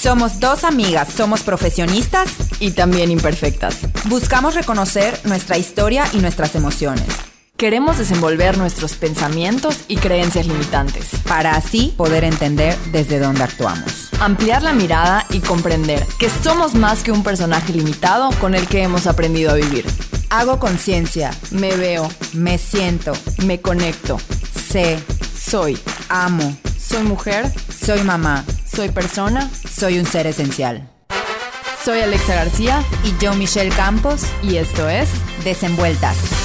Somos dos amigas, somos profesionistas y también imperfectas. Buscamos reconocer nuestra historia y nuestras emociones. Queremos desenvolver nuestros pensamientos y creencias limitantes. Para así poder entender desde dónde actuamos. Ampliar la mirada y comprender que somos más que un personaje limitado con el que hemos aprendido a vivir. Hago conciencia. Me veo. Me siento. Me conecto. Sé. Soy. Amo. Soy mujer. Soy mamá. Soy persona. Soy un ser esencial. Soy Alexa García. Y yo Michelle Campos. Y esto es Desenvueltas.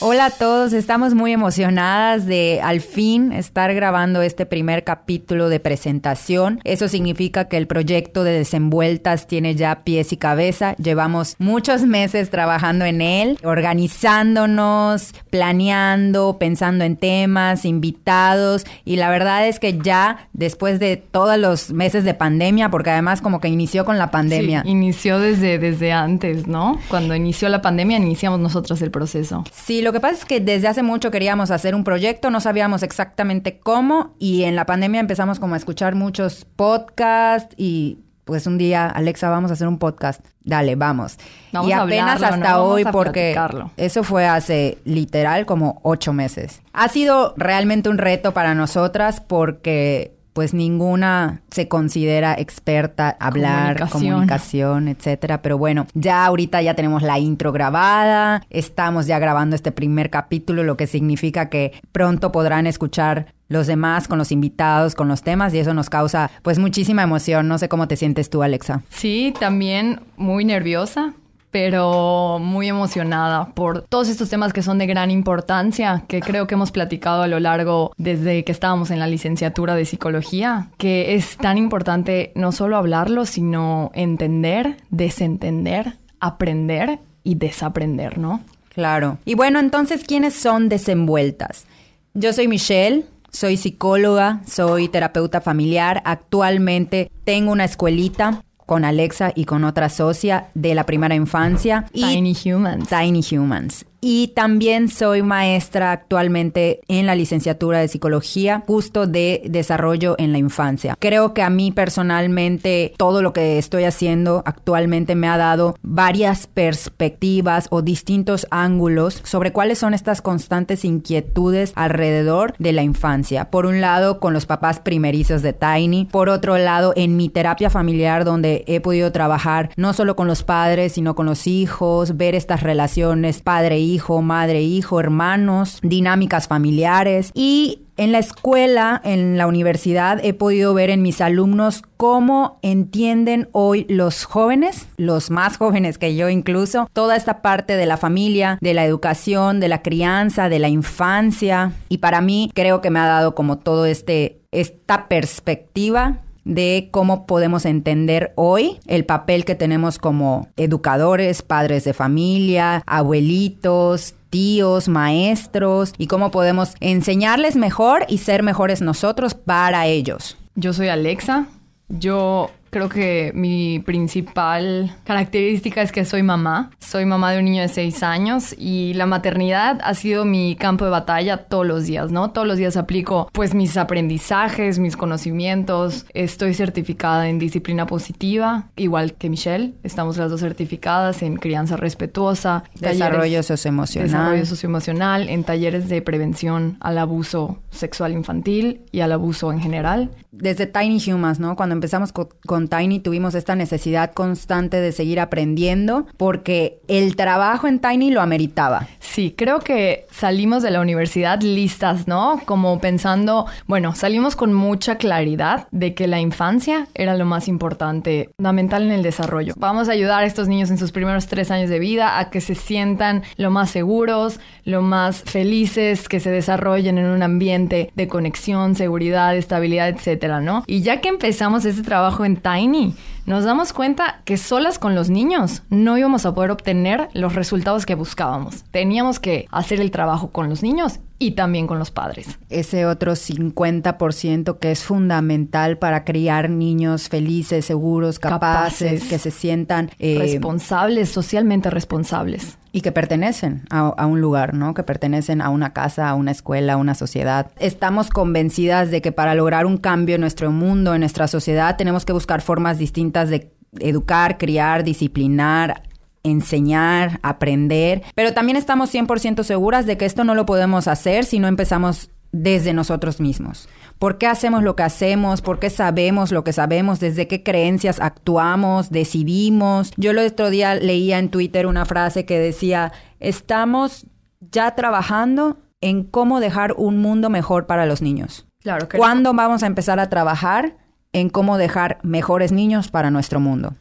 Hola a todos, estamos muy emocionadas de al fin estar grabando este primer capítulo de presentación. Eso significa que el proyecto de Desenvueltas tiene ya pies y cabeza. Llevamos muchos meses trabajando en él, organizándonos, planeando, pensando en temas, invitados y la verdad es que ya después de todos los meses de pandemia, porque además como que inició con la pandemia. Sí, inició desde, desde antes, ¿no? Cuando inició la pandemia iniciamos nosotros el proceso. Sí, lo que pasa es que desde hace mucho queríamos hacer un proyecto, no sabíamos exactamente cómo y en la pandemia empezamos como a escuchar muchos podcasts y pues un día, Alexa, vamos a hacer un podcast. Dale, vamos. vamos y apenas hasta hoy, porque platicarlo. eso fue hace literal como ocho meses. Ha sido realmente un reto para nosotras porque pues ninguna se considera experta hablar, comunicación. comunicación, etcétera. Pero bueno, ya ahorita ya tenemos la intro grabada, estamos ya grabando este primer capítulo, lo que significa que pronto podrán escuchar los demás con los invitados, con los temas y eso nos causa pues muchísima emoción. No sé cómo te sientes tú, Alexa. Sí, también muy nerviosa pero muy emocionada por todos estos temas que son de gran importancia, que creo que hemos platicado a lo largo desde que estábamos en la licenciatura de psicología, que es tan importante no solo hablarlo, sino entender, desentender, aprender y desaprender, ¿no? Claro. Y bueno, entonces, ¿quiénes son desenvueltas? Yo soy Michelle. Soy psicóloga, soy terapeuta familiar. Actualmente tengo una escuelita con Alexa y con otra socia de la primera infancia. Tiny Humans. Tiny Humans. Y también soy maestra actualmente en la licenciatura de psicología, justo de desarrollo en la infancia. Creo que a mí personalmente todo lo que estoy haciendo actualmente me ha dado varias perspectivas o distintos ángulos sobre cuáles son estas constantes inquietudes alrededor de la infancia. Por un lado, con los papás primerizos de Tiny. Por otro lado, en mi terapia familiar donde he podido trabajar no solo con los padres, sino con los hijos, ver estas relaciones padre-hijo hijo, madre, hijo, hermanos, dinámicas familiares y en la escuela, en la universidad, he podido ver en mis alumnos cómo entienden hoy los jóvenes, los más jóvenes que yo incluso, toda esta parte de la familia, de la educación, de la crianza, de la infancia. Y para mí creo que me ha dado como todo este, esta perspectiva de cómo podemos entender hoy el papel que tenemos como educadores, padres de familia, abuelitos, tíos, maestros y cómo podemos enseñarles mejor y ser mejores nosotros para ellos. Yo soy Alexa. Yo Creo que mi principal característica es que soy mamá. Soy mamá de un niño de 6 años y la maternidad ha sido mi campo de batalla todos los días, ¿no? Todos los días aplico pues mis aprendizajes, mis conocimientos. Estoy certificada en disciplina positiva, igual que Michelle. Estamos las dos certificadas en crianza respetuosa, desarrollo talleres- socioemocional. desarrollo socioemocional, en talleres de prevención al abuso sexual infantil y al abuso en general. Desde Tiny Humans, ¿no? Cuando empezamos co- con, Tiny tuvimos esta necesidad constante de seguir aprendiendo porque el trabajo en Tiny lo ameritaba. Sí, creo que salimos de la universidad listas, ¿no? Como pensando, bueno, salimos con mucha claridad de que la infancia era lo más importante, fundamental en el desarrollo. Vamos a ayudar a estos niños en sus primeros tres años de vida a que se sientan lo más seguros, lo más felices, que se desarrollen en un ambiente de conexión, seguridad, estabilidad, etcétera, ¿no? Y ya que empezamos ese trabajo en Tiny, nos damos cuenta que solas con los niños no íbamos a poder obtener los resultados que buscábamos. Teníamos que hacer el trabajo con los niños y también con los padres. Ese otro 50% que es fundamental para criar niños felices, seguros, capaces, Capaces. que se sientan... eh, responsables, socialmente responsables. Y que pertenecen a, un lugar, ¿no? Que pertenecen a una casa, a una escuela, a una sociedad. Estamos convencidas de que para lograr un cambio en nuestro mundo, en nuestra sociedad, tenemos que buscar formas distintas de educar, criar, disciplinar, enseñar, aprender, pero también estamos 100% seguras de que esto no lo podemos hacer si no empezamos desde nosotros mismos. ¿Por qué hacemos lo que hacemos? ¿Por qué sabemos lo que sabemos? ¿Desde qué creencias actuamos? ¿Decidimos? Yo el otro día leía en Twitter una frase que decía, estamos ya trabajando en cómo dejar un mundo mejor para los niños. Claro. ¿Cuándo vamos a empezar a trabajar en cómo dejar mejores niños para nuestro mundo?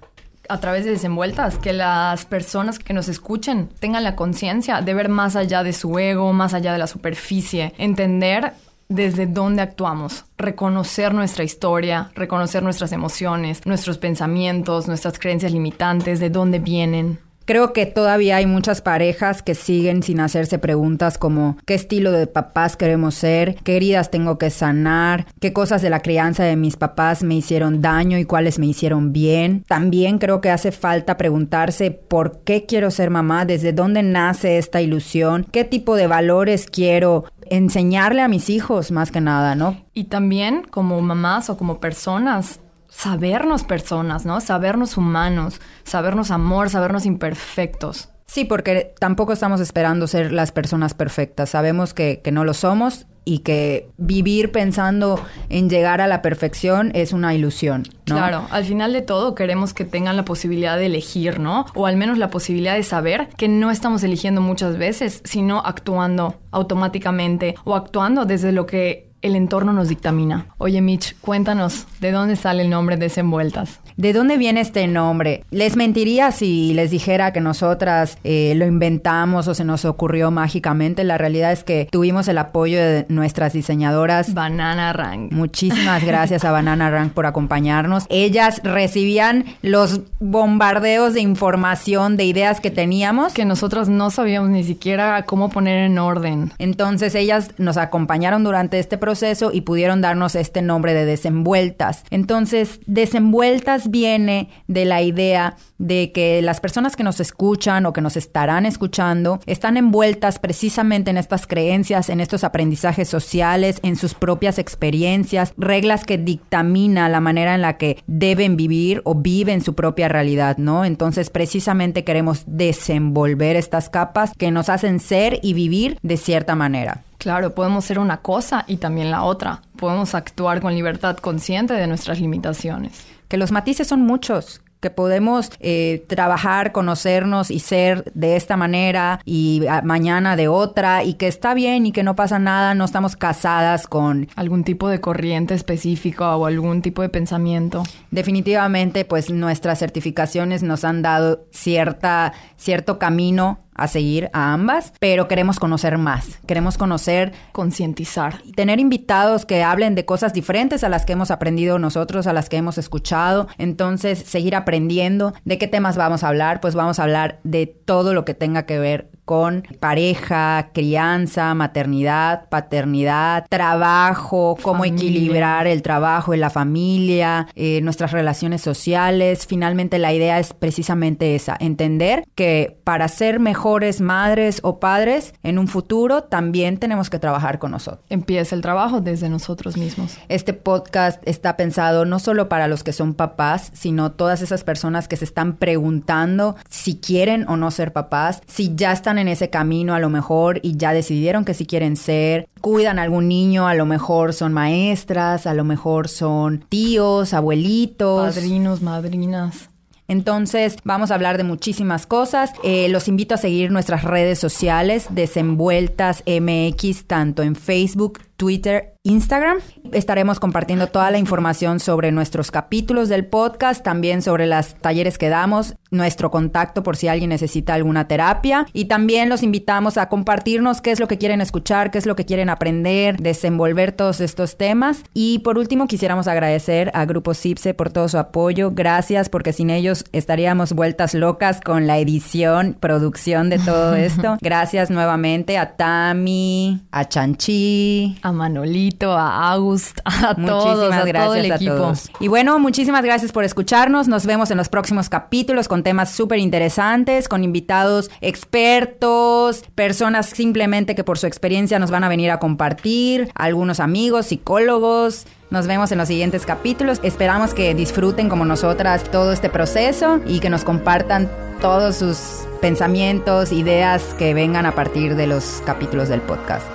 A través de desenvueltas, que las personas que nos escuchen tengan la conciencia de ver más allá de su ego, más allá de la superficie, entender desde dónde actuamos, reconocer nuestra historia, reconocer nuestras emociones, nuestros pensamientos, nuestras creencias limitantes, de dónde vienen. Creo que todavía hay muchas parejas que siguen sin hacerse preguntas como qué estilo de papás queremos ser, qué heridas tengo que sanar, qué cosas de la crianza de mis papás me hicieron daño y cuáles me hicieron bien. También creo que hace falta preguntarse por qué quiero ser mamá, desde dónde nace esta ilusión, qué tipo de valores quiero enseñarle a mis hijos más que nada, ¿no? Y también como mamás o como personas, sabernos personas, ¿no? Sabernos humanos, sabernos amor, sabernos imperfectos. Sí, porque tampoco estamos esperando ser las personas perfectas. Sabemos que, que, no lo somos y que vivir pensando en llegar a la perfección es una ilusión. ¿no? Claro, al final de todo queremos que tengan la posibilidad de elegir, ¿no? O al menos la posibilidad de saber que no estamos eligiendo muchas veces, sino actuando automáticamente o actuando desde lo que el entorno nos dictamina. Oye, Mitch, cuéntanos, ¿de dónde sale el nombre Desenvueltas? ¿De dónde viene este nombre? Les mentiría si les dijera que nosotras eh, lo inventamos o se nos ocurrió mágicamente. La realidad es que tuvimos el apoyo de nuestras diseñadoras. Banana Rank. Muchísimas gracias a Banana Rank por acompañarnos. Ellas recibían los bombardeos de información, de ideas que teníamos. Que nosotros no sabíamos ni siquiera cómo poner en orden. Entonces ellas nos acompañaron durante este proceso y pudieron darnos este nombre de desenvueltas. Entonces, desenvueltas viene de la idea de que las personas que nos escuchan o que nos estarán escuchando están envueltas precisamente en estas creencias, en estos aprendizajes sociales, en sus propias experiencias, reglas que dictamina la manera en la que deben vivir o viven su propia realidad, ¿no? Entonces, precisamente queremos desenvolver estas capas que nos hacen ser y vivir de cierta manera. Claro, podemos ser una cosa y también la otra. Podemos actuar con libertad consciente de nuestras limitaciones que los matices son muchos, que podemos eh, trabajar, conocernos y ser de esta manera y mañana de otra y que está bien y que no pasa nada, no estamos casadas con algún tipo de corriente específica o algún tipo de pensamiento. Definitivamente, pues nuestras certificaciones nos han dado cierta, cierto camino a seguir a ambas, pero queremos conocer más, queremos conocer, concientizar, tener invitados que hablen de cosas diferentes a las que hemos aprendido nosotros, a las que hemos escuchado, entonces seguir aprendiendo. ¿De qué temas vamos a hablar? Pues vamos a hablar de todo lo que tenga que ver con pareja, crianza, maternidad, paternidad, trabajo, cómo equilibrar el trabajo y la familia, eh, nuestras relaciones sociales. Finalmente la idea es precisamente esa, entender que para ser mejores madres o padres en un futuro también tenemos que trabajar con nosotros. Empieza el trabajo desde nosotros mismos. Este podcast está pensado no solo para los que son papás, sino todas esas personas que se están preguntando si quieren o no ser papás, si ya están en ese camino a lo mejor y ya decidieron que si quieren ser, cuidan a algún niño, a lo mejor son maestras, a lo mejor son tíos, abuelitos. Padrinos, madrinas. Entonces vamos a hablar de muchísimas cosas. Eh, los invito a seguir nuestras redes sociales, Desenvueltas MX, tanto en Facebook, Twitter, Instagram. Estaremos compartiendo toda la información sobre nuestros capítulos del podcast, también sobre los talleres que damos, nuestro contacto por si alguien necesita alguna terapia y también los invitamos a compartirnos qué es lo que quieren escuchar, qué es lo que quieren aprender, desenvolver todos estos temas. Y por último, quisiéramos agradecer a Grupo CIPSE por todo su apoyo. Gracias porque sin ellos estaríamos vueltas locas con la edición, producción de todo esto. Gracias nuevamente a Tami, a Chanchi, a Manolito A August, a todos, a todo el equipo. Y bueno, muchísimas gracias por escucharnos. Nos vemos en los próximos capítulos con temas súper interesantes, con invitados expertos, personas simplemente que por su experiencia nos van a venir a compartir, algunos amigos, psicólogos. Nos vemos en los siguientes capítulos. Esperamos que disfruten como nosotras todo este proceso y que nos compartan todos sus pensamientos, ideas que vengan a partir de los capítulos del podcast.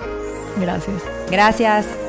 Gracias. Gracias.